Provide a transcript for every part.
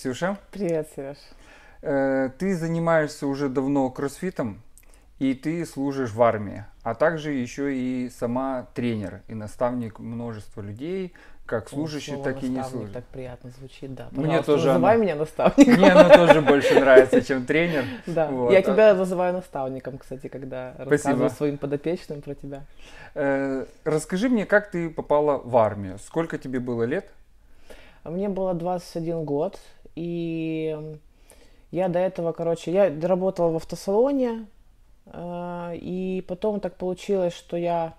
Ксюша. Привет, Сереж. Э, Ты занимаешься уже давно кроссфитом, и ты служишь в армии, а также еще и сама тренер и наставник множества людей, как служащий, Слово так и не служащий. Так приятно звучит, да. Мне тоже называй оно. меня наставником. Мне оно тоже больше нравится, чем тренер. Да. Вот, Я а- тебя называю наставником, кстати, когда рассказываю Спасибо. своим подопечным про тебя. Э, Расскажи мне, как ты попала в армию? Сколько тебе было лет? Мне было 21 год, и я до этого, короче, я работала в автосалоне, э, и потом так получилось, что я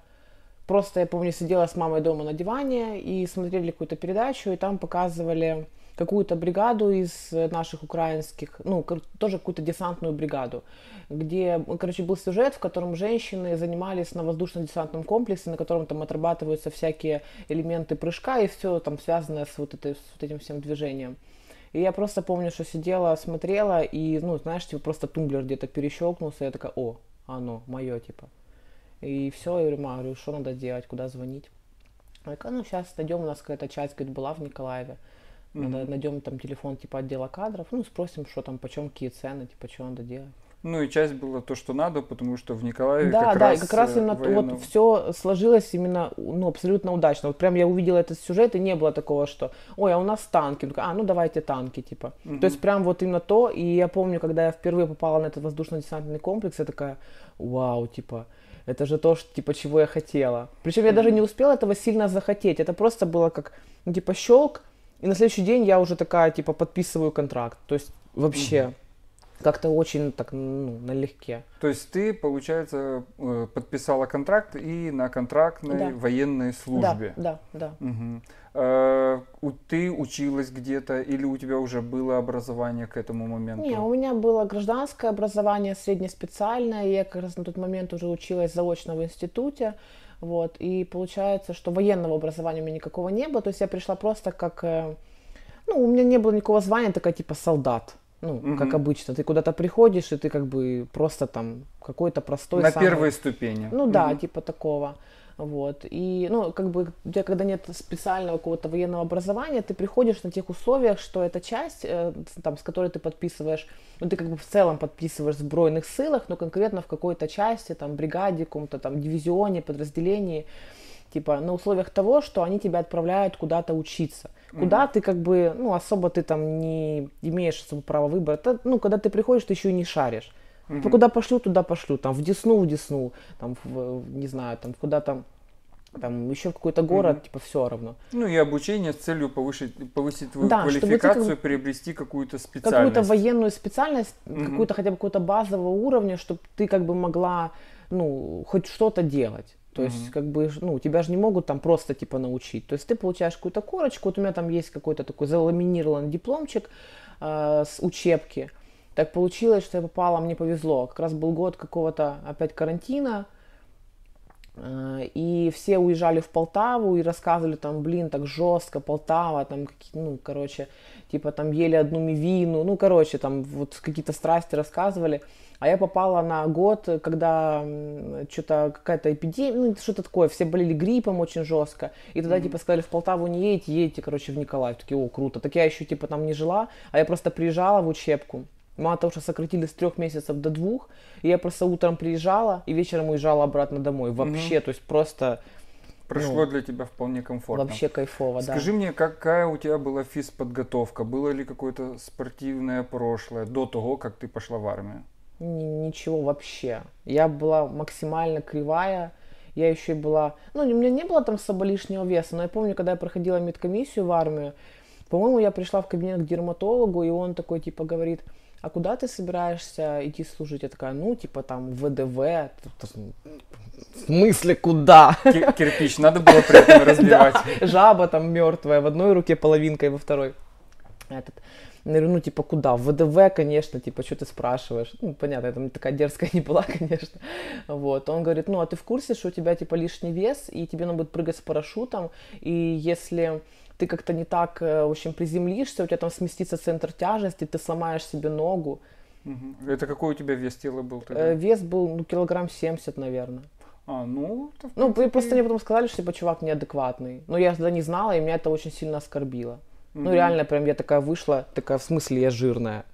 просто, я помню, сидела с мамой дома на диване и смотрели какую-то передачу, и там показывали какую-то бригаду из наших украинских, ну, тоже какую-то десантную бригаду, где, короче, был сюжет, в котором женщины занимались на воздушно-десантном комплексе, на котором там отрабатываются всякие элементы прыжка и все там связанное с вот, этой, с вот этим всем движением. И я просто помню, что сидела, смотрела, и, ну, знаешь, типа просто тумблер где-то перещелкнулся, и я такая, о, оно, мое, типа. И все, я говорю, ма, говорю, что надо делать, куда звонить? Она такая, ну, сейчас найдем, у нас какая-то часть, говорит, была в Николаеве. Надо, Мгм. найдем там телефон, типа, отдела кадров, ну, спросим, что там, почем, какие цены, типа, что надо делать. Ну и часть была то, что надо, потому что в Николаеве Да, как да, раз и как раз э, именно военно- вот все сложилось именно, ну, абсолютно удачно. Вот прям я увидела этот сюжет, и не было такого, что, ой, а у нас танки. А, ну давайте танки, типа. Мгм. То есть прям вот именно то, и я помню, когда я впервые попала на этот воздушно-десантный комплекс, я такая, вау, типа, это же то, что, типа, чего я хотела. Причем я даже не успела этого сильно захотеть, это просто было как, ну, типа, щелк, и на следующий день я уже такая, типа, подписываю контракт. То есть вообще как-то очень так, ну, налегке. То есть ты, получается, э, подписала контракт и на контрактной Да. военной службе. Да, да, да. Мгм. Э, у- Ты училась где-то или у тебя уже было образование к этому моменту? Не, у меня было гражданское образование, среднеспециальное. Я как раз на тот момент уже училась заочно в институте. Вот, и получается, что военного образования у меня никакого не было. То есть я пришла просто как... э, Ну, у меня не было никакого звания, такая типа солдат. Ну, как Мгм. обычно. Ты куда-то приходишь, и ты как бы просто там какой-то простой... на самый- первой ступени. Ну да, Мгм. типа такого. Вот. И, ну, как бы, у тебя, когда нет специального какого-то военного образования, ты приходишь на тех условиях, что эта часть, э, там, с которой ты подписываешь, ну, ты как бы в целом подписываешь в сбройных силах, но конкретно в какой-то части, там, бригаде, каком-то там дивизионе, подразделении, типа, на условиях того, что они тебя отправляют куда-то учиться. Куда ты как бы, ну, особо ты там не имеешь особо права выбора. Это, ну, когда ты приходишь, ты еще и не шаришь. Ну, куда пошлю, туда пошлю. Там в Десну, в Десну. Там, в, не знаю, там куда-то, там еще в какой-то город, Мгм. типа, все равно. Ну и обучение с целью повысить, повысить твою Да, чтобы ты как квалификацию, приобрести какую-то специальность. Какую-то военную специальность, Мгм. какую-то хотя бы какого-то базового уровня, чтобы ты как бы могла, ну, хоть что-то делать. То есть, Мгм. как бы, ну, тебя же не могут там просто, типа, научить. То есть, ты получаешь какую-то корочку, вот у меня там есть какой-то такой заламинированный дипломчик э, с учебки. Так получилось, что я попала, мне повезло. Как раз был год какого-то опять карантина, И все уезжали в Полтаву и рассказывали там, блин, так жестко, Полтава, там, какие, ну, короче, типа там ели одну мивину, ну, короче, там вот какие-то страсти рассказывали. А я попала на год, когда что-то какая-то эпидемия, ну, что-то такое, все болели гриппом очень жестко. И тогда, типа, сказали, в Полтаву не едете, едете, короче, в Николаев. Такие, о, круто. Так я еще, типа, там не жила, а я просто приезжала в учебку. Мало того, что сократили с трех месяцев до двух, и я просто утром приезжала и вечером уезжала обратно домой. Вообще, то есть просто Прошло ну, для тебя вполне комфортно. вообще кайфово, да. Скажи мне, какая у тебя была физподготовка? Было ли какое-то спортивное прошлое до того, как ты пошла в армию? Ни- Ничего вообще. Я была максимально кривая. Я еще и была... Ну, у меня не было там особо лишнего веса, но я помню, когда я проходила медкомиссию в армию, по-моему, я пришла в кабинет к дерматологу, и он такой, типа, говорит, а куда ты собираешься идти служить? Я такая, ну, типа, там, ВДВ. В смысле, куда? Ки- Кирпич надо было при этом разбивать. Да, жаба там мертвая, в одной руке половинкой, во второй. Этот. Я говорю, ну, типа, куда? В ВДВ, конечно, типа, что ты спрашиваешь? Ну, понятно, я там такая дерзкая не была, конечно. Вот. Он говорит, ну, а ты в курсе, что у тебя, типа, лишний вес, и тебе надо будет прыгать с парашютом, и если ты как-то не так, э, в общем, приземлишься, у тебя там сместится центр тяжести, ты сломаешь себе ногу. Это какой у тебя вес тела был Э, тогда? Вес был, ну, килограмм 70, наверное. А, ну, это Ну, принципе, просто мне потом сказали, что, типа, чувак неадекватный. Но я тогда не знала, и меня это очень сильно оскорбило. Ну, реально, прям я такая вышла, такая, в смысле, я жирная.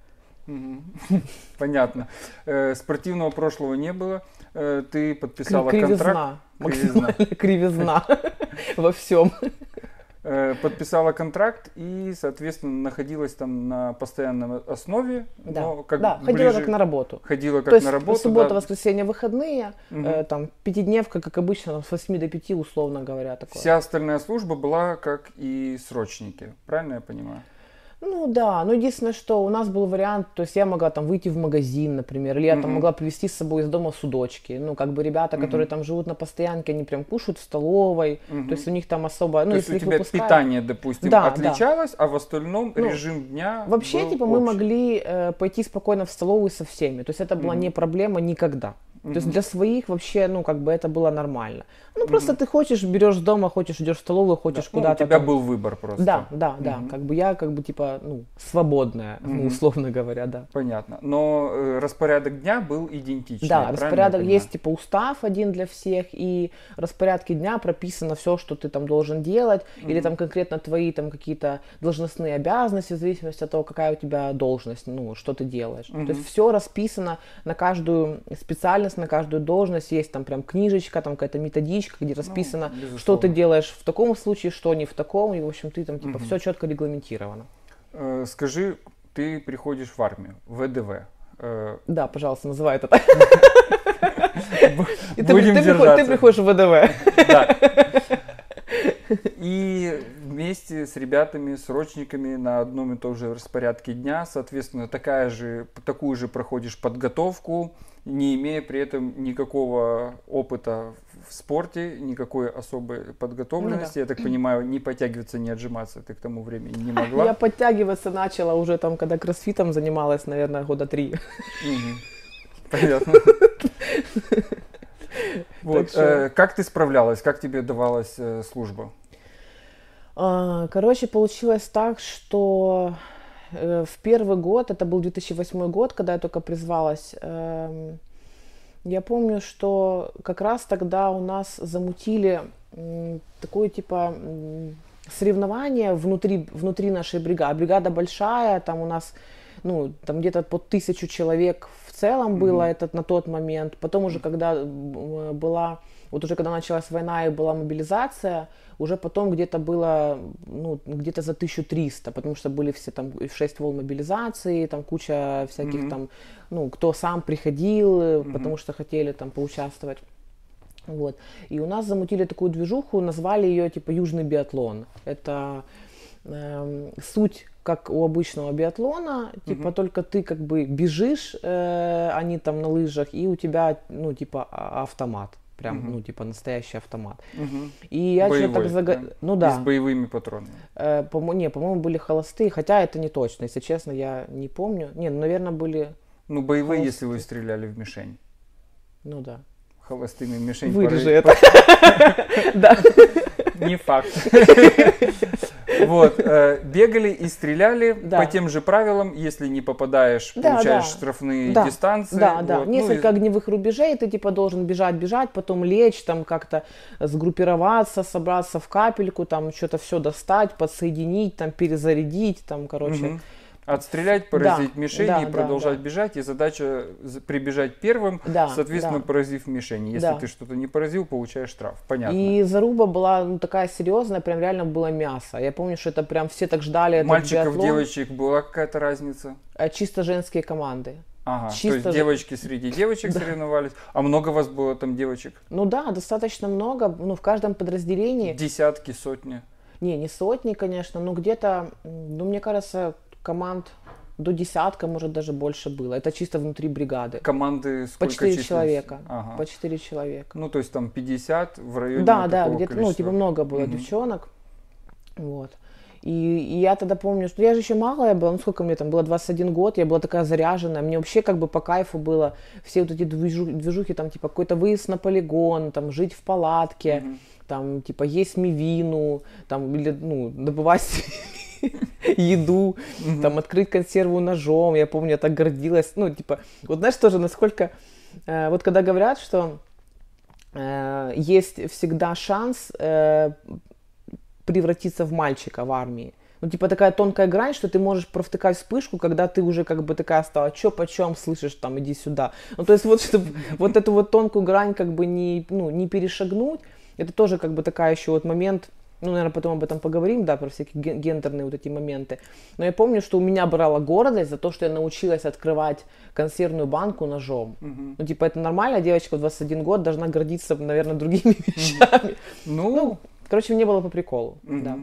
Понятно. Э, Спортивного прошлого не было. Э, Ты подписала контракт. Кривизна. Кривизна. Максимально кривизна во всем. Э, Подписала контракт и, соответственно, находилась там на постоянной основе. Да, но как да ходила ближе- как на работу. Ходила как То есть на работу. суббота, да. воскресенье, выходные, Мгм. э, там пятидневка, как обычно, там, с 8 до 5, условно говоря, такое. Вся остальная служба была как и срочники. Правильно я понимаю? Ну да, ну единственное, что у нас был вариант, то есть я могла там выйти в магазин, например, или я там Мгм. могла привезти с собой из дома судочки. Ну, как бы ребята, которые Мгм. там живут на постоянке, они прям кушают в столовой, Мгм. то есть у них там особо, ну, То есть если у тебя выпускают- питание, допустим, Да, да. отличалось, а в остальном Ну, режим дня Вообще, был типа, мы общий. могли э, пойти спокойно в столовую со всеми. То есть это была не проблема никогда. То есть для своих вообще, ну, как бы это было нормально. Ну, просто ты хочешь, берешь дома, хочешь, идешь в столовую, Да. хочешь Ну, куда-то. у тебя там. был выбор просто. Да, да, да. Мгм. Как бы я, как бы, типа, ну, свободная, ну, Мгм. условно говоря, да. Понятно. Но э, распорядок дня был идентичный. Да, распорядок есть типа устав один для всех, и в распорядке дня прописано все, что ты там должен делать, или Мгм. там конкретно твои там какие-то должностные обязанности в зависимости от того, какая у тебя должность, ну, что ты делаешь. Мгм. То есть все расписано на каждую специальность, на каждую должность, есть там прям книжечка, там какая-то методичка, где расписано, что ты Ну, делаешь в таком случае, что не в таком, и, в общем, ты там типа Мгм. все четко регламентировано. Э, Скажи, ты приходишь в армию, ВДВ. Э, Да, пожалуйста, называй это так. И ты, приходишь в ВДВ. И вместе с ребятами, срочниками на одном и том же распорядке дня, соответственно, такая же, такую же проходишь подготовку, не имея при этом никакого опыта в спорте, никакой особой подготовленности. Я так понимаю, не подтягиваться, не отжиматься ты к тому времени не могла. Я подтягиваться начала уже там, когда кроссфитом занималась, наверное, года три. Понятно. Вот, что- э, как ты справлялась, как тебе давалась э, служба? А, Короче, получилось так, что э, в первый год, это был 2008 год, когда я только призвалась, эм, я помню, что как раз тогда у нас замутили такое типа соревнование внутри, внутри нашей бригады. Бригада большая, там у нас ну, там где-то под тысячу человек в целом было Мгм. этот на тот момент. Потом уже, когда была, вот уже когда началась война и была мобилизация, уже потом где-то было, ну, где-то за 1300, потому что были все там и в 6 волн мобилизации, там куча всяких Мгм. там, ну, кто сам приходил, э, Мгм. потому что хотели там поучаствовать. Вот. И у нас замутили такую движуху, назвали ее типа Южный биатлон. Это эм, суть как у обычного биатлона, типа Мгм. только ты как бы бежишь, э, они там на лыжах, и у тебя, ну, типа а- автомат. Прям, Мгм. ну, типа настоящий автомат. Мгм. И я что-то так зага... да? Ну И да. с боевыми патронами. Э, по-мо- не, по-моему, были холостые, хотя это не точно, если честно, я не помню. Не, ну, наверное, были, Ну, боевые, Холостые. если вы стреляли в мишень. ну да. Холостыми мишень Вырежи поры- это. Да. Не факт. Вот, э, бегали и стреляли Да. по тем же правилам. Если не попадаешь, Да, получаешь да. штрафные Да, дистанции. Да, да. Вот, ну, Несколько и- огневых рубежей, ты типа должен бежать, бежать, потом лечь, там как-то сгруппироваться, собраться в капельку, там что-то все достать, подсоединить, там перезарядить, там, короче. Мгм. Отстрелять, поразить да, и да, продолжать да. бежать. И задача прибежать первым, Да, соответственно, да. поразив мишень. Если Да. ты что-то не поразил, получаешь штраф. Понятно. И заруба была ну, такая серьезная, прям реально было мясо. Я помню, что это прям все так ждали Мальчиков, девочек была какая-то разница? А чисто женские команды. Ага, то Чисто есть же- девочки среди девочек соревновались. А много вас было там девочек? Ну да, достаточно много. Ну, в каждом подразделении. Десятки, сотни. Не, не сотни, конечно, но где-то, ну, мне кажется, команд до десятка, может, даже больше было. Это чисто внутри бригады. Команды По сколько 4 численности? человека. Ага. По 4 человека. Ну, то есть там 50 в районе Да, да, где-то, ну, типа много было Мгм. девчонок. Вот. И, и я тогда помню, что я же еще малая была, ну сколько мне там было, 21 год, я была такая заряженная, мне вообще как бы по кайфу было все вот эти движу- движухи, там типа какой-то выезд на полигон, там жить в палатке, Мгм. там типа есть мивину, там или ну добывать еду, там открыть консерву ножом, я помню, я так гордилась, ну типа, вот знаешь тоже, насколько, э, вот когда говорят, что э, есть всегда шанс э, превратиться в мальчика в армии. ну, типа такая тонкая грань, что ты можешь провтыкать вспышку, когда ты уже как бы такая стала, чё почем слышишь, там, иди сюда. Ну, то есть вот, чтобы вот эту вот тонкую грань как бы не, ну, не перешагнуть, это тоже как бы такая еще вот момент, ну, наверное, потом об этом поговорим, да, про всякие гендерные вот эти моменты. Но я помню, что у меня брала гордость за то, что я научилась открывать консервную банку ножом. Мгм. Ну, типа, это нормально, девочка в 21 год должна гордиться, наверное, другими вещами. Ну, Ну, короче, мне было по приколу, Мгм. да.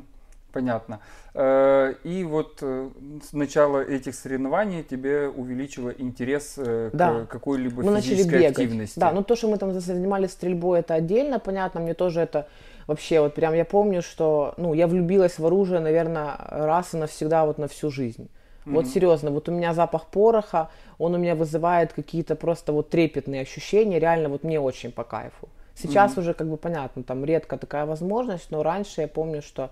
Понятно. Э, И вот э, с начала этих соревнований тебе увеличило интерес э, Да. к какой-либо мы начали физической бегать. активности. Да, ну то, что мы там занимались стрельбой, это отдельно, понятно, мне тоже это вообще вот прям я помню, что, ну, я влюбилась в оружие, наверное, раз и навсегда, вот на всю жизнь. Вот Мгм. серьезно, вот у меня запах пороха, он у меня вызывает какие-то просто вот трепетные ощущения, реально вот мне очень по кайфу. Сейчас уже как бы понятно, там редко такая возможность, но раньше я помню, что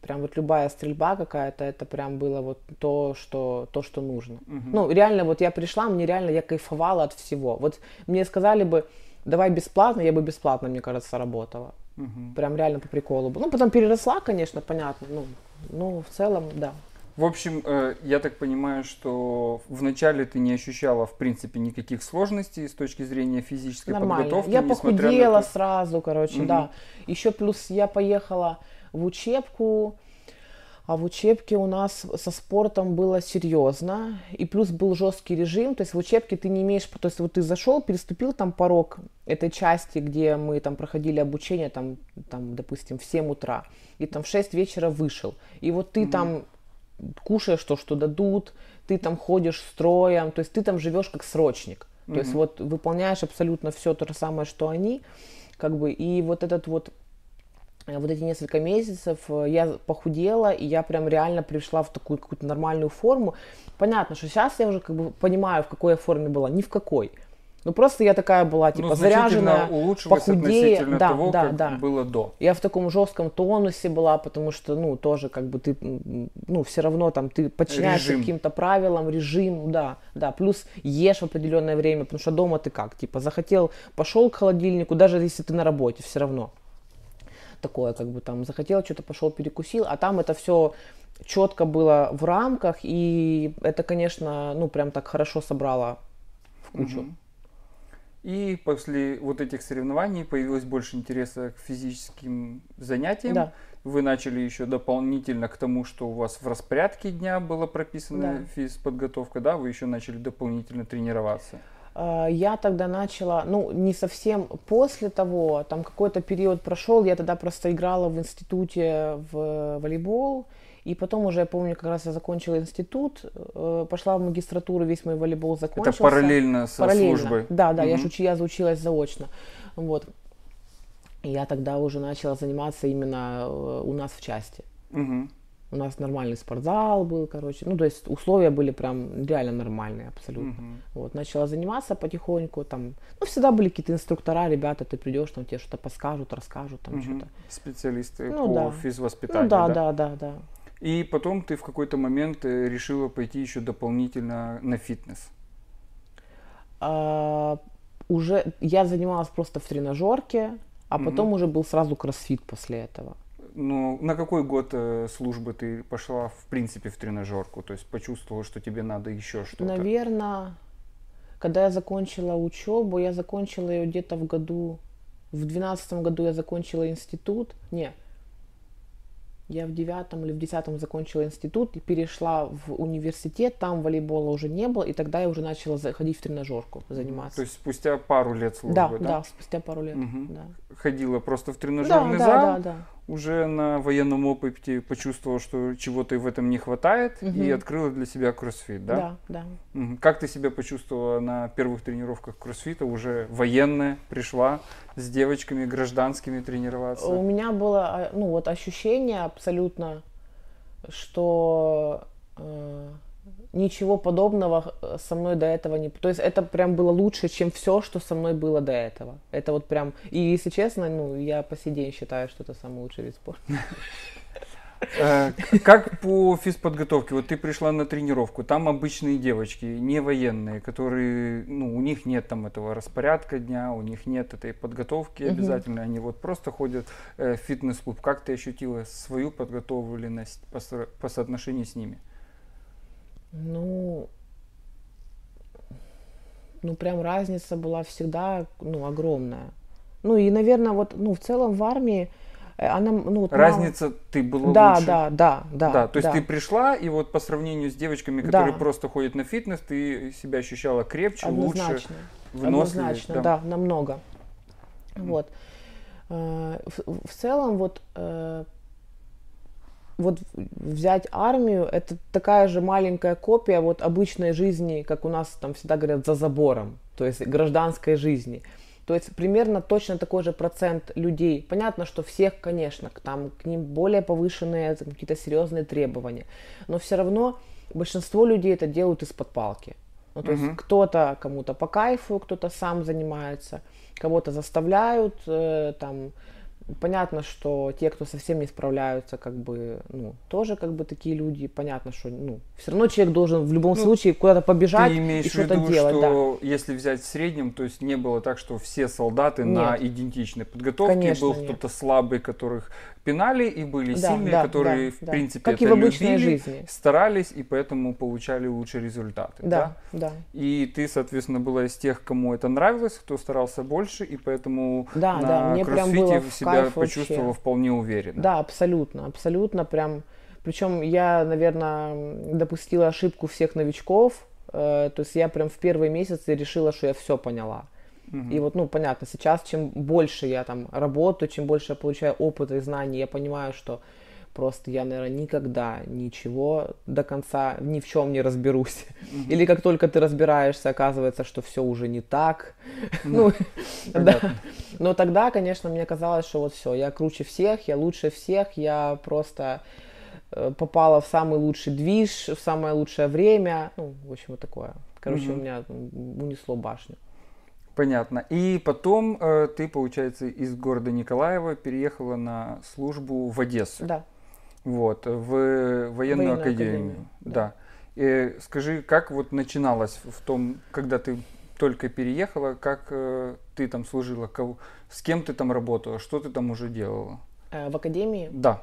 прям вот любая стрельба какая-то, это прям было вот то, что, то, что нужно. Мгм. Ну, реально, вот я пришла, мне реально, я кайфовала от всего. Вот мне сказали бы, давай бесплатно, я бы бесплатно, мне кажется, работала. Мгм. Прям реально по приколу. Ну, потом переросла, конечно, понятно. Ну, ну в целом, да. В общем, э, я так понимаю, что вначале ты не ощущала, в принципе, никаких сложностей с точки зрения физической Нормально. подготовки. Я несмотря на похудела то- сразу, короче, Мгм. да. Еще плюс я поехала в учебку, а в учебке у нас со спортом было серьезно, и плюс был жесткий режим, то есть в учебке ты не имеешь, то есть вот ты зашел, переступил там порог этой части, где мы там проходили обучение, там, там допустим, в 7 утра, и там в 6 вечера вышел, и вот ты там кушаешь то, что дадут, ты там ходишь строем, то есть ты там живешь как срочник. То есть вот выполняешь абсолютно все то же самое, что они, как бы, и вот этот вот вот эти несколько месяцев э, я похудела, и я прям реально пришла в такую какую-то нормальную форму. Понятно, что сейчас я уже как бы понимаю, в какой я форме была, ни в какой. Ну просто я такая была, Ну, типа, значительно заряженная, похудее. Да, того, да, как да. было до. Я в таком жестком тонусе была, потому что, ну, тоже как бы ты, ну, все равно там ты подчиняешься каким-то правилам, режиму, да, да, плюс ешь в определенное время, потому что дома ты как, типа, захотел, пошел к холодильнику, даже если ты на работе, все равно такое, как бы там, захотел, что-то пошел, перекусил, а там это все четко было в рамках, и это, конечно, ну, прям так хорошо собрало в кучу. Мгм. И после вот этих соревнований появилось больше интереса к физическим занятиям. Да. Вы начали еще дополнительно к тому, что у вас в распорядке дня была прописана Да. физподготовка, да, вы еще начали дополнительно тренироваться. А, Я тогда начала, ну, не совсем после того, там какой-то период прошел, я тогда просто играла в институте в волейбол, и потом уже, я помню, как раз я закончила институт, э, пошла в магистратуру, весь мой волейбол закончился. Это параллельно со Параллельно. службой. Да, да, я, Мгм. ж я заучилась заочно. Вот. И я тогда уже начала заниматься именно э, у нас в части. Мгм. У нас нормальный спортзал был, короче. Ну, то есть условия были прям реально нормальные абсолютно. Мгм. Вот, начала заниматься потихоньку, там, ну, всегда были какие-то инструктора, ребята, ты придешь, там, тебе что-то подскажут, расскажут, там, Мгм. что-то. Специалисты Ну по да. физвоспитанию. Ну, да, да, да, да. И потом ты в какой-то момент э, решила пойти еще дополнительно на фитнес. А, уже я занималась просто в тренажерке, а потом уже был сразу кроссфит после этого. Ну, на какой год э, службы ты пошла, в принципе, в тренажерку? То есть почувствовала, что тебе надо еще что-то? Наверное, когда я закончила учебу, я закончила ее где-то в году, в двенадцатом году я закончила институт, не, я в девятом или в десятом закончила институт и перешла в университет, там волейбола уже не было, и тогда я уже начала заходить в тренажерку, заниматься. То есть спустя пару лет службы, да, да? да, спустя пару лет, Мгм. да. Ходила просто в Да, тренажерный да, зал, да, да. Уже на военном опыте почувствовала, что чего-то в этом не хватает, и Мгм. открыла для себя кроссфит, да? Да, да. Как ты себя почувствовала на первых тренировках кроссфита? Уже военная пришла с девочками гражданскими тренироваться? У меня было, а, ну вот ощущение абсолютно, что э, ничего подобного э, со мной до этого не... То есть это прям было лучше, чем все, что со мной было до этого. Это вот прям... И если честно, ну, я по сей день считаю, что это самый лучший вид спорта. Э, как по физподготовке? Вот ты пришла на тренировку, там обычные девочки, не военные, которые, ну, у них нет там этого распорядка дня, у них нет этой подготовки обязательно, они вот просто ходят э, в фитнес-клуб. Как ты ощутила свою подготовленность по, по соотношению с ними? Ну, ну прям разница была всегда, ну, огромная. Ну и, наверное, вот, ну, в целом в армии Э, она, ну, вот Разница мало... ты была да, лучше. Да, да, да, да. То есть да. ты пришла, и вот по сравнению с девочками, которые да. просто ходят на фитнес, ты себя ощущала крепче, Однозначно. лучше, выносливее. Однозначно, да, да намного. Mm. Вот. Э, в, в целом, вот э, вот взять армию, это такая же маленькая копия вот обычной жизни, как у нас там всегда говорят, за забором, то есть гражданской жизни. То есть примерно точно такой же процент людей. Понятно, что всех, конечно, там к ним более повышенные какие-то серьезные требования. Но все равно большинство людей это делают из-под палки. Ну, то угу. есть кто-то кому-то по кайфу, кто-то сам занимается, кого-то заставляют, э, там, Понятно, что те, кто совсем не справляются, как бы, ну, тоже как бы такие люди. Понятно, что, ну, все равно человек должен в любом ну, случае куда-то побежать и что-то делать. Что да. если взять в среднем, то есть не было так, что все солдаты Нет. на идентичной подготовке, Конечно, был кто-то слабый, которых пинали, и были да, сильные, да, которые, да, в да. принципе, как это и в обычной любили, жизни. старались и поэтому получали лучшие результаты. Да, да, да. И ты, соответственно, была из тех, кому это нравилось, кто старался больше, и поэтому да, на да, мне кроссфите прям было себя почувствовала вообще. вполне уверенно. Да, абсолютно, абсолютно прям. Причем я, наверное, допустила ошибку всех новичков. Э, то есть я прям в первые месяцы решила, что я все поняла. И вот, ну, понятно, сейчас чем больше я там работаю, чем больше я получаю опыта и знаний, я понимаю, что просто я, наверное, никогда ничего до конца ни в чем не разберусь. Mm-hmm. Или как только ты разбираешься, оказывается, что все уже не так. Mm-hmm. ну, да. Но тогда, конечно, мне казалось, что вот все, я круче всех, я лучше всех, я просто э, попала в самый лучший движ, в самое лучшее время. Ну, в общем, вот такое. Короче, mm-hmm. у меня унесло башню. Понятно. И потом э, ты, получается, из города Николаева переехала на службу в Одессу. Да. Вот, в военную, военную академию. академию. Да. да. И скажи, как вот начиналось в том, когда ты только переехала, как э, ты там служила, кого, с кем ты там работала, что ты там уже делала? Э, в академии? Да.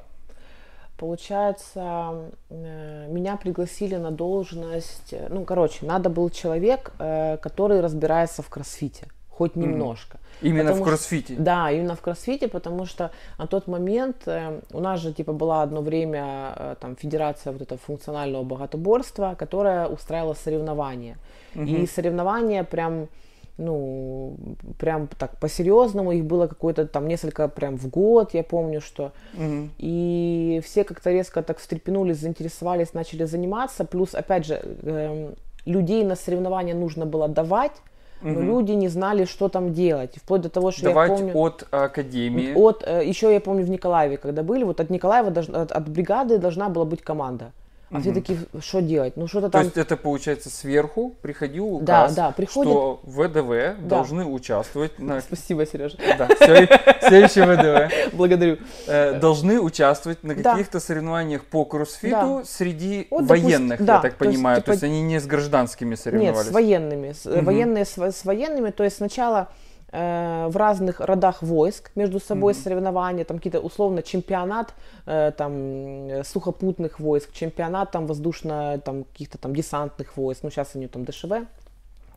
Получается, э, меня пригласили на должность, э, ну, короче, надо был человек, э, который разбирается в кроссфите, хоть немножко. Именно потому в кроссфите? Что, да, именно в кроссфите, потому что на тот момент у нас же, типа, была одно время там федерация вот этого функционального боготоборства, которая устраивала соревнования. Угу. И соревнования прям ну, прям так по-серьезному, их было какое-то там несколько прям в год, я помню, что. Угу. И все как-то резко так встрепенулись, заинтересовались, начали заниматься. Плюс, опять же, э, людей на соревнования нужно было давать, но угу. люди не знали, что там делать. Вплоть до того, что Давать я помню... от академии. От, э, еще я помню в Николаеве, когда были, вот от Николаева, от, от бригады должна была быть команда. А угу. все такие, что делать? Ну что-то там. То есть это получается сверху приходил указ, да, да, приходит... что ВДВ да. должны участвовать на. Спасибо, Сережа. Да, следующее ВДВ. Благодарю. Э, должны участвовать на каких-то соревнованиях по кроссфиту среди военных, я так понимаю. То есть, типа... есть они не с гражданскими соревновались. Нет, с военными. Военные с, военными. То есть сначала в разных родах войск между собой mm-hmm. соревнования, там какие-то условно чемпионат э, там сухопутных войск, чемпионат там воздушно там каких-то там десантных войск, ну сейчас они там ДШВ mm-hmm.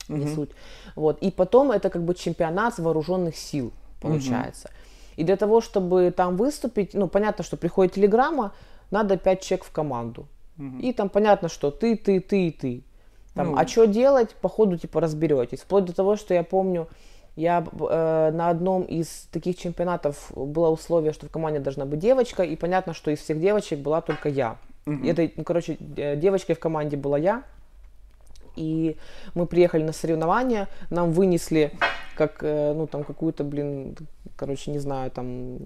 не суть, вот и потом это как бы чемпионат вооруженных сил получается. Mm-hmm. И для того, чтобы там выступить, ну понятно, что приходит телеграмма, надо пять человек в команду. Mm-hmm. И там понятно, что ты, ты, ты и ты. Там, ну... А что делать, по ходу типа разберетесь. Вплоть до того, что я помню, я э, на одном из таких чемпионатов было условие, что в команде должна быть девочка, и понятно, что из всех девочек была только я. Угу. Это, ну, короче, девочкой в команде была я. И мы приехали на соревнования, нам вынесли как, э, ну, там, какую-то, блин, короче, не знаю, там,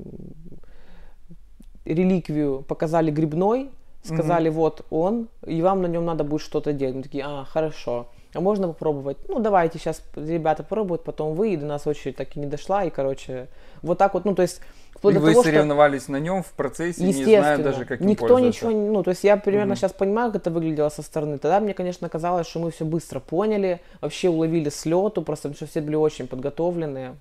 реликвию показали грибной, сказали, угу. вот он, и вам на нем надо будет что-то делать. Мы такие, а, хорошо а можно попробовать? Ну, давайте сейчас ребята пробуют, потом вы, и до нас очередь так и не дошла, и, короче, вот так вот, ну, то есть и вы того, соревновались что... на нем в процессе, не зная даже, как им Никто ничего, ну, то есть я примерно угу. сейчас понимаю, как это выглядело со стороны. Тогда мне, конечно, казалось, что мы все быстро поняли, вообще уловили слету, просто потому что все были очень подготовленные.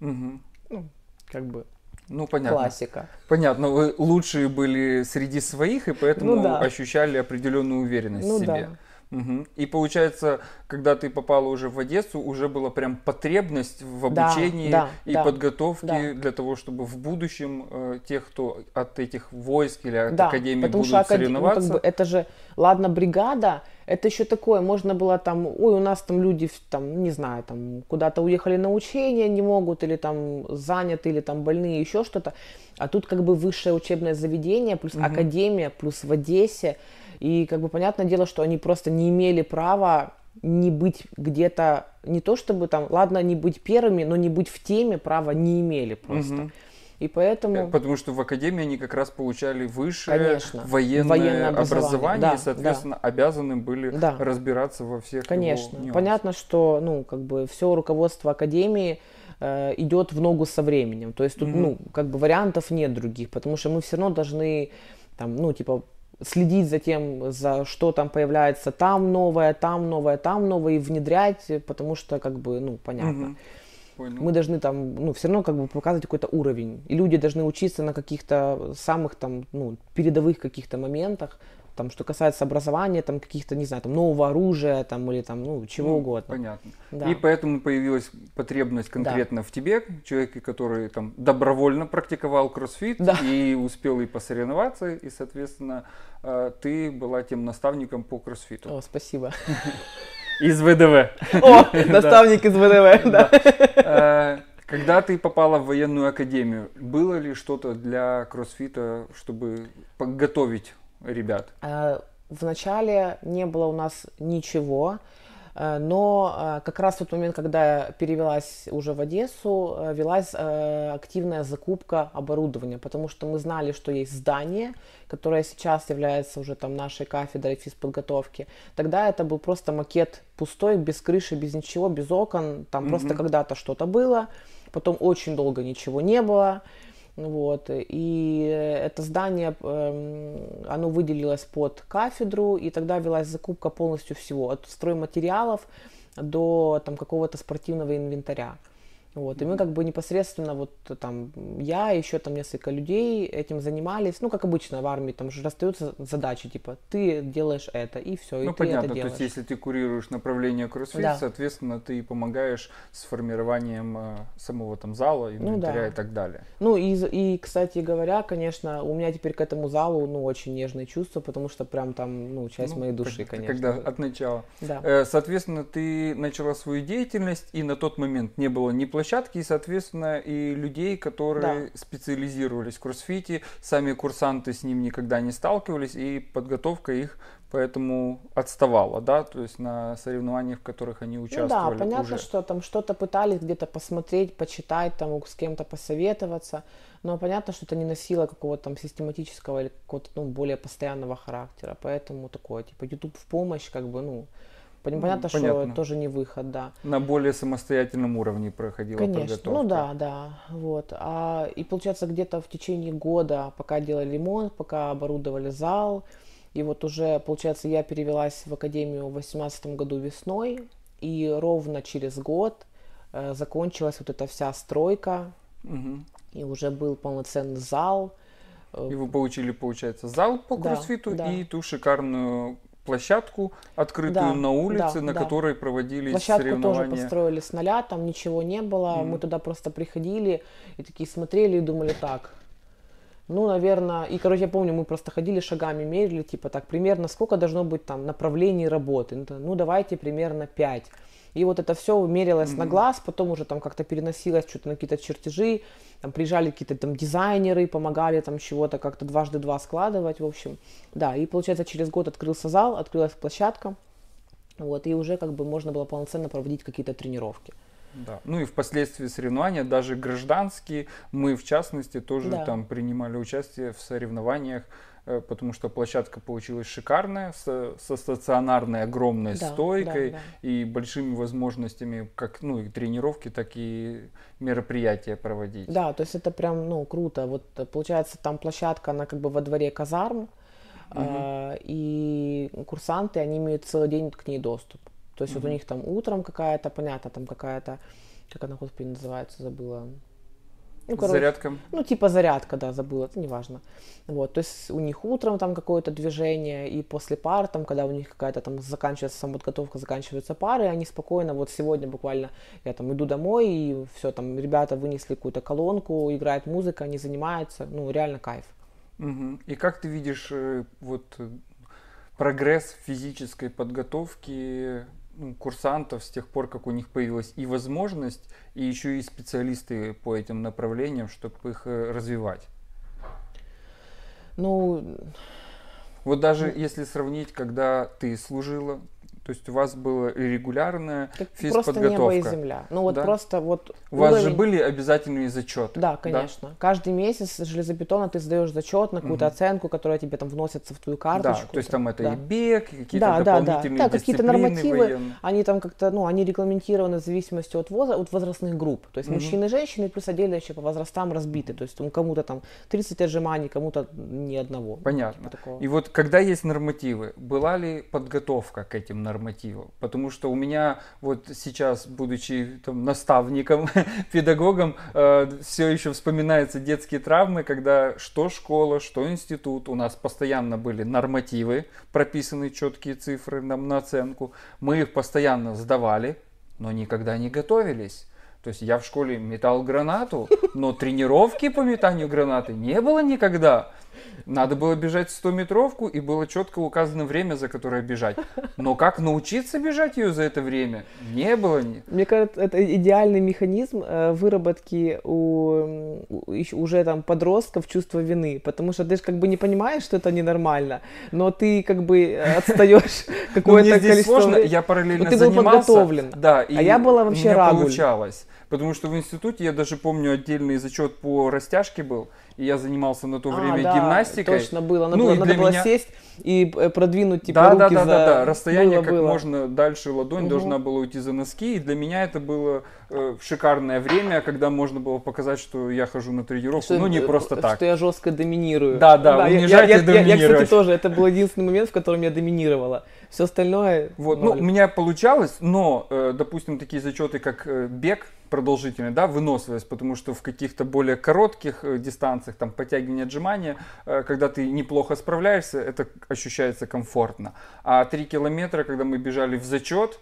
Угу. Ну, как бы ну, понятно. Классика. Понятно, вы лучшие были среди своих, и поэтому ну, да. ощущали определенную уверенность ну, в себе. Да. Угу. И получается, когда ты попала уже в Одессу, уже была прям потребность в обучении да, да, и да, подготовке да. для того, чтобы в будущем э, тех, кто от этих войск или от да, академии будут что соревноваться. Ну, как бы, это же, ладно, бригада, это еще такое, можно было там, ой, у нас там люди, там, не знаю, там куда-то уехали на учения, не могут, или там заняты, или там больные, еще что-то. А тут как бы высшее учебное заведение, плюс угу. академия, плюс в Одессе. И как бы понятное дело, что они просто не имели права не быть где-то, не то чтобы там, ладно, не быть первыми, но не быть в теме права не имели просто. Угу. И поэтому... Э, потому что в академии они как раз получали высшее Конечно, военное, военное образование, образование да, и, соответственно, да. обязаны были да. разбираться во всех Конечно. Его Понятно, что, ну, как бы все руководство академии э, идет в ногу со временем. То есть тут, угу. ну, как бы вариантов нет других, потому что мы все равно должны, там, ну, типа, следить за тем, за что там появляется там новое, там новое, там новое и внедрять, потому что как бы, ну, понятно. Угу. Мы должны там, ну, все равно как бы показывать какой-то уровень. И люди должны учиться на каких-то самых там, ну, передовых каких-то моментах, там, что касается образования, там, каких-то, не знаю, там, нового оружия, там, или там, ну, чего ну, угодно. Понятно. Да. И поэтому появилась потребность конкретно да. в тебе, человеке, который там добровольно практиковал кроссфит да. и успел и посоревноваться, и, соответственно, э, ты была тем наставником по кроссфиту. О, спасибо. Из ВДВ. О, наставник из ВДВ, да. Э, когда ты попала в военную академию, было ли что-то для кроссфита, чтобы подготовить ребят? Э, вначале не было у нас ничего, э, но э, как раз в тот момент, когда я перевелась уже в Одессу, велась активная закупка оборудования, потому что мы знали, что есть здание, которое сейчас является уже там нашей кафедрой физподготовки. Тогда это был просто макет пустой, без крыши, без ничего, без окон, там mm-hmm. просто когда-то что-то было, потом очень долго ничего не было. Вот. И это здание, эм, оно выделилось под кафедру, и тогда велась закупка полностью всего, от стройматериалов до там, какого-то спортивного инвентаря. Вот, и мы как бы непосредственно, вот там, я, еще там несколько людей этим занимались, ну, как обычно в армии, там же расстаются задачи, типа, ты делаешь это, и все, ну, и понятно, ты это делаешь. то есть, если ты курируешь направление кроссфит, да. соответственно, ты помогаешь с формированием э, самого там зала, инвентаря ну, да. и так далее. Ну, и, и, кстати говоря, конечно, у меня теперь к этому залу, ну, очень нежные чувства, потому что прям там, ну, часть ну, моей души, конечно. Когда от начала. Да. Э, соответственно, ты начала свою деятельность, и на тот момент не было ни площадки, и, соответственно, и людей, которые да. специализировались в кроссфите, сами курсанты с ним никогда не сталкивались, и подготовка их поэтому отставала, да, то есть на соревнованиях, в которых они участвовали. Ну да, понятно, уже. что там что-то пытались где-то посмотреть, почитать, там с кем-то посоветоваться, но понятно, что это не носило какого-то там систематического или какого-то ну, более постоянного характера, поэтому такое, типа, YouTube в помощь, как бы, ну, Понятно, Понятно, что тоже не выход, да. На более самостоятельном уровне проходила Конечно, подготовка. ну да, да, вот. А, и получается где-то в течение года, пока делали ремонт, пока оборудовали зал, и вот уже, получается, я перевелась в академию в 2018 году весной, и ровно через год э, закончилась вот эта вся стройка, угу. и уже был полноценный зал. И вы получили, получается, зал по да, кроссфиту да. и ту шикарную площадку открытую да, на улице, да, на да. которой проводились Площадку соревнования. тоже построили с нуля, там ничего не было. Mm. Мы туда просто приходили и такие смотрели и думали так. Ну, наверное, и, короче, я помню, мы просто ходили шагами, мерили, типа так, примерно сколько должно быть там направлений работы. Ну, давайте примерно 5. И вот это все мерилось mm-hmm. на глаз, потом уже там как-то переносилось что-то на какие-то чертежи, там приезжали какие-то там дизайнеры, помогали там чего-то как-то дважды два складывать, в общем. Да, и получается через год открылся зал, открылась площадка, вот, и уже как бы можно было полноценно проводить какие-то тренировки. Да. Ну и впоследствии соревнования, даже гражданские, мы в частности тоже да. там принимали участие в соревнованиях потому что площадка получилась шикарная, со, со стационарной огромной да, стойкой да, да. и большими возможностями как ну, и тренировки, так и мероприятия проводить. Да, то есть это прям ну, круто. Вот э, получается там площадка, она как бы во дворе казарм, угу. э, и курсанты, они имеют целый день к ней доступ. То есть угу. вот у них там утром какая-то, понятно, там какая-то, как она, господи, называется, забыла. Ну, короче, зарядка? Ну, типа зарядка, да, забыла, это неважно. Вот, то есть у них утром там какое-то движение, и после пар, там, когда у них какая-то там заканчивается самоподготовка, заканчиваются пары, они спокойно, вот сегодня буквально я там иду домой, и все, там, ребята вынесли какую-то колонку, играет музыка, они занимаются, ну, реально кайф. Угу. И как ты видишь э, вот прогресс физической подготовки курсантов с тех пор, как у них появилась и возможность, и еще и специалисты по этим направлениям, чтобы их э, развивать? Ну, вот даже ну, если сравнить, когда ты служила, то есть у вас была регулярная так физподготовка. Просто небо и земля. Ну вот да? просто вот У уровень... вас же были обязательные зачеты. Да, конечно. Да? Каждый месяц железобетона ты сдаешь зачет на какую-то угу. оценку, которая тебе там вносится в твою карточку. Да, то есть там это да. и бег, и какие-то да, дополнительные да, да. да, какие-то нормативы, военные. они там как-то, ну, они регламентированы в зависимости от, возра... от возрастных групп. То есть угу. мужчины и женщины, плюс отдельно еще по возрастам разбиты. То есть ну, кому-то там 30 отжиманий, кому-то ни одного. Понятно. Типа и вот когда есть нормативы, была ли подготовка к этим нормативам? Потому что у меня вот сейчас, будучи там, наставником, педагогом, э, все еще вспоминаются детские травмы, когда что школа, что институт, у нас постоянно были нормативы, прописаны четкие цифры нам на оценку. Мы их постоянно сдавали, но никогда не готовились. То есть я в школе метал гранату, но тренировки по метанию гранаты не было никогда. Надо было бежать 100-метровку, и было четко указано время, за которое бежать. Но как научиться бежать ее за это время, не было. Мне кажется, это идеальный механизм э, выработки у, уже там подростков чувства вины, потому что ты же как бы не понимаешь, что это ненормально, но ты как бы отстаешь какое-то количество... сложно, я параллельно занимался. подготовлен. Да, а я была вообще рагуль. получалось. Потому что в институте я даже помню отдельный зачет по растяжке был и я занимался на то а, время да, гимнастикой. Точно было. Надо, ну, было, надо было меня... сесть и э, продвинуть типа да, руки да, да, за... да, да, расстояние было, как было. можно дальше ладонь угу. должна была уйти за носки, и для меня это было э, шикарное время, когда можно было показать, что я хожу на тренировку, что, ну не просто так. Что я жестко доминирую. Да, да, да унижать я, и доминировать. Я, я, кстати, тоже, это был единственный момент, в котором я доминировала. Все остальное... Вот, ну, у меня получалось, но, э, допустим, такие зачеты, как э, бег, продолжительной, да, выносливость, потому что в каких-то более коротких э, дистанциях, там, подтягивание, отжимания, э, когда ты неплохо справляешься, это ощущается комфортно. А три километра, когда мы бежали в зачет,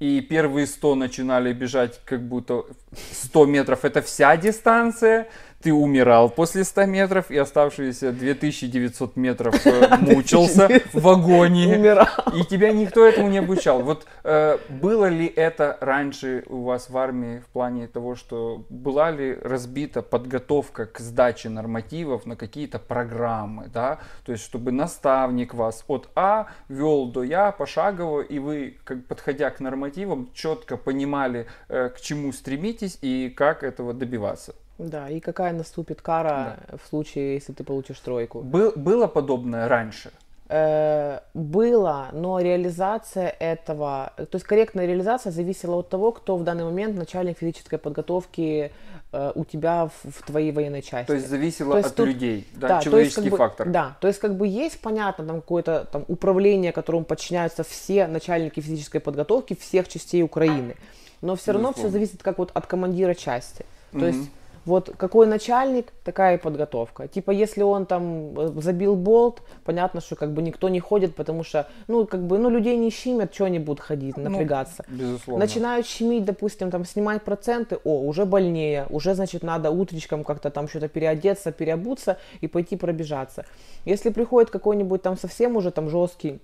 и первые 100 начинали бежать как будто 100 метров это вся дистанция, ты умирал после 100 метров, и оставшиеся 2900 метров э, мучился в агонии. И тебя никто этому не обучал. Вот э, было ли это раньше у вас в армии в плане того, что была ли разбита подготовка к сдаче нормативов на какие-то программы, да? То есть, чтобы наставник вас от А вел до Я пошагово, и вы, как подходя к нормативам, четко понимали, э, к чему стремитесь и как этого добиваться. Да, и какая наступит кара да. в случае, если ты получишь тройку. Был, было подобное раньше? Э, было, но реализация этого, то есть корректная реализация зависела от того, кто в данный момент начальник физической подготовки э, у тебя в, в твоей военной части. То есть зависело то есть от тут, людей, да, да человеческий есть, как бы, фактор. Да, то есть как бы есть, понятно, там какое-то там управление, которому подчиняются все начальники физической подготовки всех частей Украины, но все равно все зависит как вот от командира части. То угу. есть вот какой начальник, такая и подготовка. Типа, если он там э, забил болт, понятно, что как бы никто не ходит, потому что, ну, как бы, ну, людей не щемят, что они будут ходить, ну, напрягаться. Ну, безусловно. Начинают щемить, допустим, там, снимать проценты, о, уже больнее, уже, значит, надо утречком как-то там что-то переодеться, переобуться и пойти пробежаться. Если приходит какой-нибудь там совсем уже там жесткий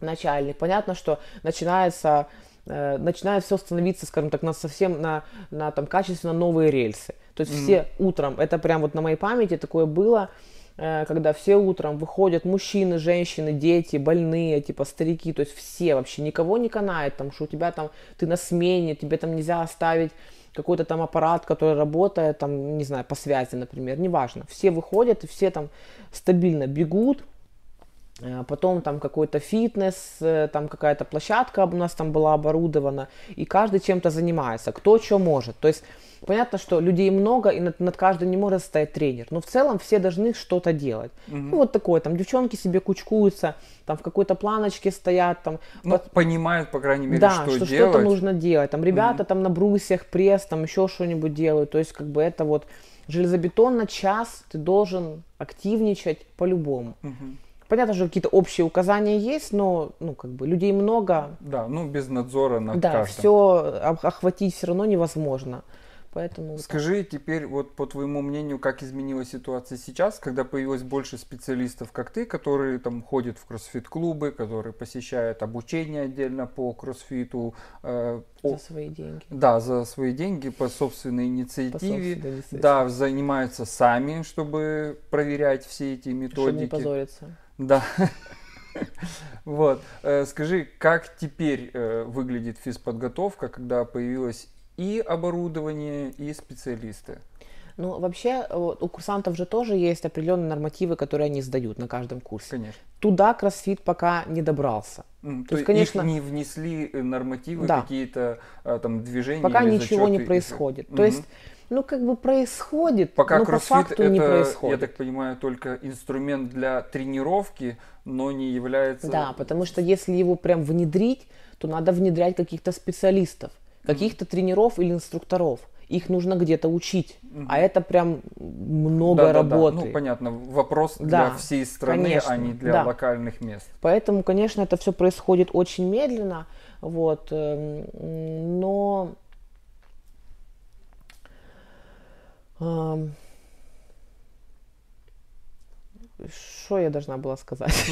начальник, понятно, что начинается э, начинает все становиться, скажем так, на совсем на, на там качественно новые рельсы. То есть mm-hmm. все утром, это прям вот на моей памяти такое было, э, когда все утром выходят мужчины, женщины, дети, больные, типа старики, то есть все вообще, никого не канает, там, что у тебя там, ты на смене, тебе там нельзя оставить какой-то там аппарат, который работает, там, не знаю, по связи, например, неважно. Все выходят и все там стабильно бегут, Э, потом там какой-то фитнес, э, там какая-то площадка у нас там была оборудована, и каждый чем-то занимается, кто что может. То есть понятно, что людей много, и над, над каждым не может стоять тренер, но в целом все должны что-то делать. Угу. Ну вот такое, там девчонки себе кучкуются, там в какой-то планочке стоят, там... Ну, под... понимают, по крайней мере, да, что, что делать. что-то нужно делать. Там ребята угу. там на брусьях, пресс, там еще что-нибудь делают. То есть как бы это вот железобетонно час ты должен активничать по-любому. Угу. Понятно, что какие-то общие указания есть, но ну, как бы людей много. Да, ну без надзора над да, каждым. все охватить все равно невозможно. Поэтому Скажи теперь, вот по твоему мнению, как изменилась ситуация сейчас, когда появилось больше специалистов, как ты, которые там ходят в кроссфит-клубы, которые посещают обучение отдельно по кроссфиту. Э, за о, свои деньги. Да, за свои деньги, по собственной инициативе. По собственной инициативе. Да, занимаются сами, чтобы проверять все эти методики. Чтобы не позориться. Да. Вот. Э, скажи, как теперь э, выглядит физподготовка, когда появилась и оборудование, и специалисты? Ну, вообще, вот, у курсантов же тоже есть определенные нормативы, которые они сдают на каждом курсе. Конечно. Туда кроссфит пока не добрался. Mm, то, то есть, конечно, их не внесли э, нормативы, да. какие-то а, там движения. Пока ничего не происходит. Из... То есть ну, как бы происходит, Пока но по факту это, не происходит. я так понимаю, только инструмент для тренировки, но не является... Да, потому что если его прям внедрить, то надо внедрять каких-то специалистов, каких-то тренеров или инструкторов. Их нужно где-то учить, mm-hmm. а это прям много да, работы. Да, да. Ну, понятно, вопрос да, для всей страны, конечно, а не для да. локальных мест. Поэтому, конечно, это все происходит очень медленно, вот, эм, но что я должна была сказать?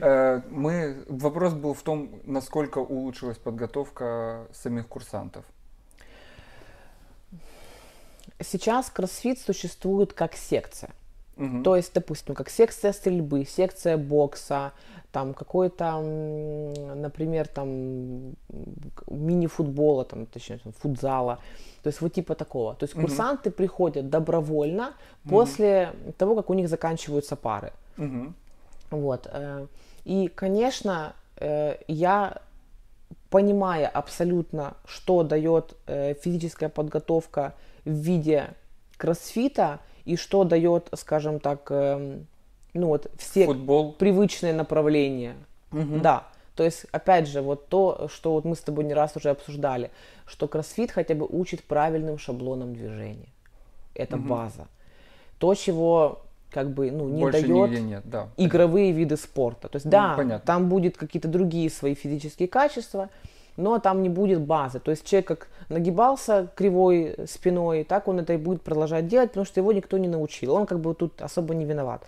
Э, мы вопрос был в том, насколько улучшилась подготовка самих курсантов. Сейчас кроссфит существует как секция. Угу. То есть, допустим, как секция стрельбы, секция бокса, там какой-то, например, там мини-футбола, там, точнее, там, футзала. То есть вот типа такого. То есть угу. курсанты приходят добровольно угу. после того, как у них заканчиваются пары. Угу. Вот. Э, и, конечно, э, я понимая абсолютно, что дает э, физическая подготовка в виде кроссфита и что дает, скажем так, эм, ну вот все Футбол. привычные направления. Угу. Да. То есть, опять же, вот то, что вот мы с тобой не раз уже обсуждали, что кроссфит хотя бы учит правильным шаблонам движения. Это угу. база. То, чего как бы ну, не Больше дает нет, да. игровые виды спорта. То есть, ну, да, понятно. там будет какие-то другие свои физические качества, но там не будет базы. То есть человек как нагибался кривой спиной, так он это и будет продолжать делать, потому что его никто не научил. Он как бы тут особо не виноват.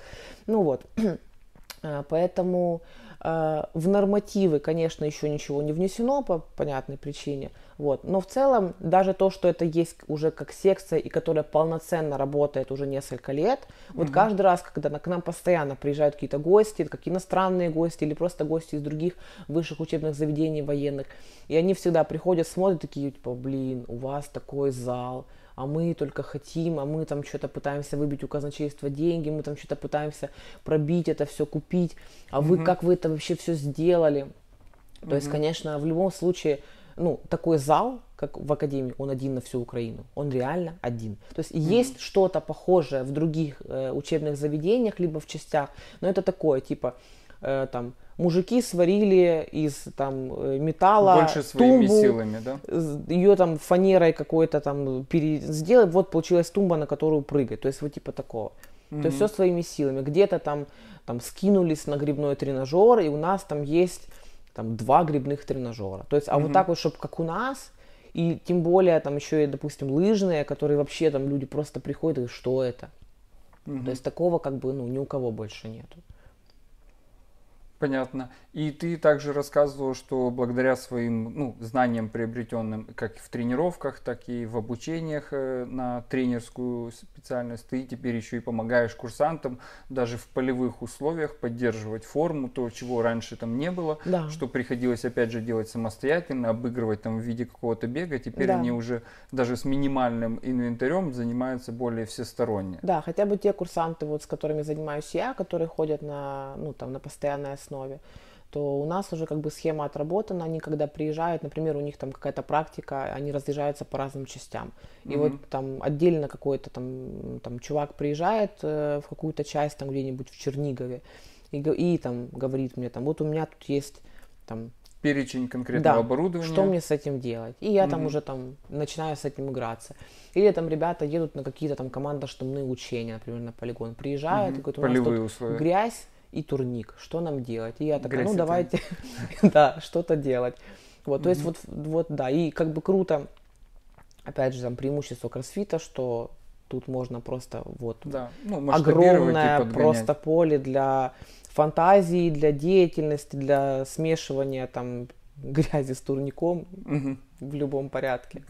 Ну вот. А, поэтому э, в нормативы, конечно, еще ничего не внесено по понятной причине. Вот. Но в целом, даже то, что это есть уже как секция, и которая полноценно работает уже несколько лет, вот mm каждый раз, когда к нам постоянно приезжают какие-то гости, как иностранные гости или просто гости из других высших учебных заведений военных, и они всегда приходят, смотрят такие, типа, блин, у вас такой зал, а мы только хотим, а мы там что-то пытаемся выбить у казначейства деньги, мы там что-то пытаемся пробить это все, купить, а вы, mm как вы это вообще все сделали? То mm есть, конечно, в любом случае, ну, такой зал, как в Академии, он один на всю Украину. Он реально один. То есть mm-hmm. есть что-то похожее в других э, учебных заведениях, либо в частях, но это такое, типа, э, там, мужики сварили из там э, металла больше своими тумбу, силами, да? Ее там фанерой какой-то там пере... вот получилась тумба, на которую прыгать. То есть вот типа такого. Mm-hmm. То есть все своими силами. Где-то там там скинулись на грибной тренажер, и у нас там есть там два грибных тренажера. То есть, а mm-hmm. вот так вот, чтобы как у нас, и тем более там еще и, допустим, лыжные, которые вообще там люди просто приходят и говорят, что это. Mm-hmm. То есть такого как бы ну ни у кого больше нету. Понятно. И ты также рассказывал, что благодаря своим ну, знаниям, приобретенным как в тренировках, так и в обучениях э, на тренерскую специальность, ты теперь еще и помогаешь курсантам даже в полевых условиях поддерживать форму, то, чего раньше там не было, Да. что приходилось опять же делать самостоятельно, обыгрывать там в виде какого-то бега. Теперь Да. они уже даже с минимальным инвентарем занимаются более всесторонне. Да, хотя бы те курсанты, вот, с которыми занимаюсь я, которые ходят на, ну, там, на постоянной основе, то у нас уже как бы схема отработана. Они когда приезжают, например, у них там какая-то практика, они разъезжаются по разным частям. И Мгм. вот там отдельно какой-то там, там чувак приезжает э, в какую-то часть там где-нибудь в Чернигове и, и там говорит мне там, вот у меня тут есть там Перечень конкретного Да. оборудования. что мне с этим делать? И я там Мгм. уже там начинаю с этим играться. Или там ребята едут на какие-то там командно-штабные учения, например, на полигон. Приезжают Мгм. и говорят, у нас тут условия. грязь и турник. Что нам делать? И я такая, ну давайте, да, что-то делать. Вот, то есть вот, вот, да, и как бы круто, опять же, там преимущество кроссфита, что тут можно просто вот Да, ну, огромное подгонять. просто поле для фантазии, для деятельности, для смешивания там грязи с турником Мгм. в любом порядке.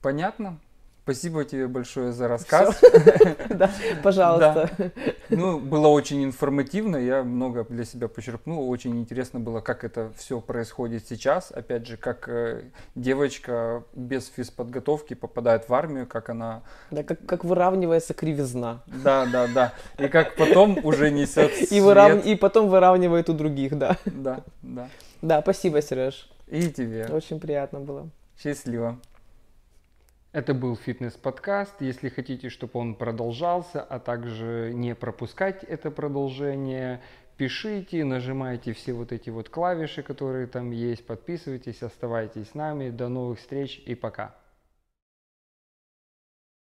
Понятно. Спасибо тебе большое за рассказ. Да, пожалуйста. Ну, было очень информативно, я много для себя почерпнул. Очень интересно было, как это все происходит сейчас. Опять же, как э, девочка без физподготовки попадает в армию, как она... Да, как, как выравнивается кривизна. Да, да, да. И как потом уже несет И, вырав... и потом выравнивает у других, да. Да, да. Да, спасибо, Сереж. И тебе. Очень приятно было. Счастливо. Это был фитнес-подкаст. Если хотите, чтобы он продолжался, а также не пропускать это продолжение, пишите, нажимайте все вот эти вот клавиши, которые там есть, подписывайтесь, оставайтесь с нами. До новых встреч и пока.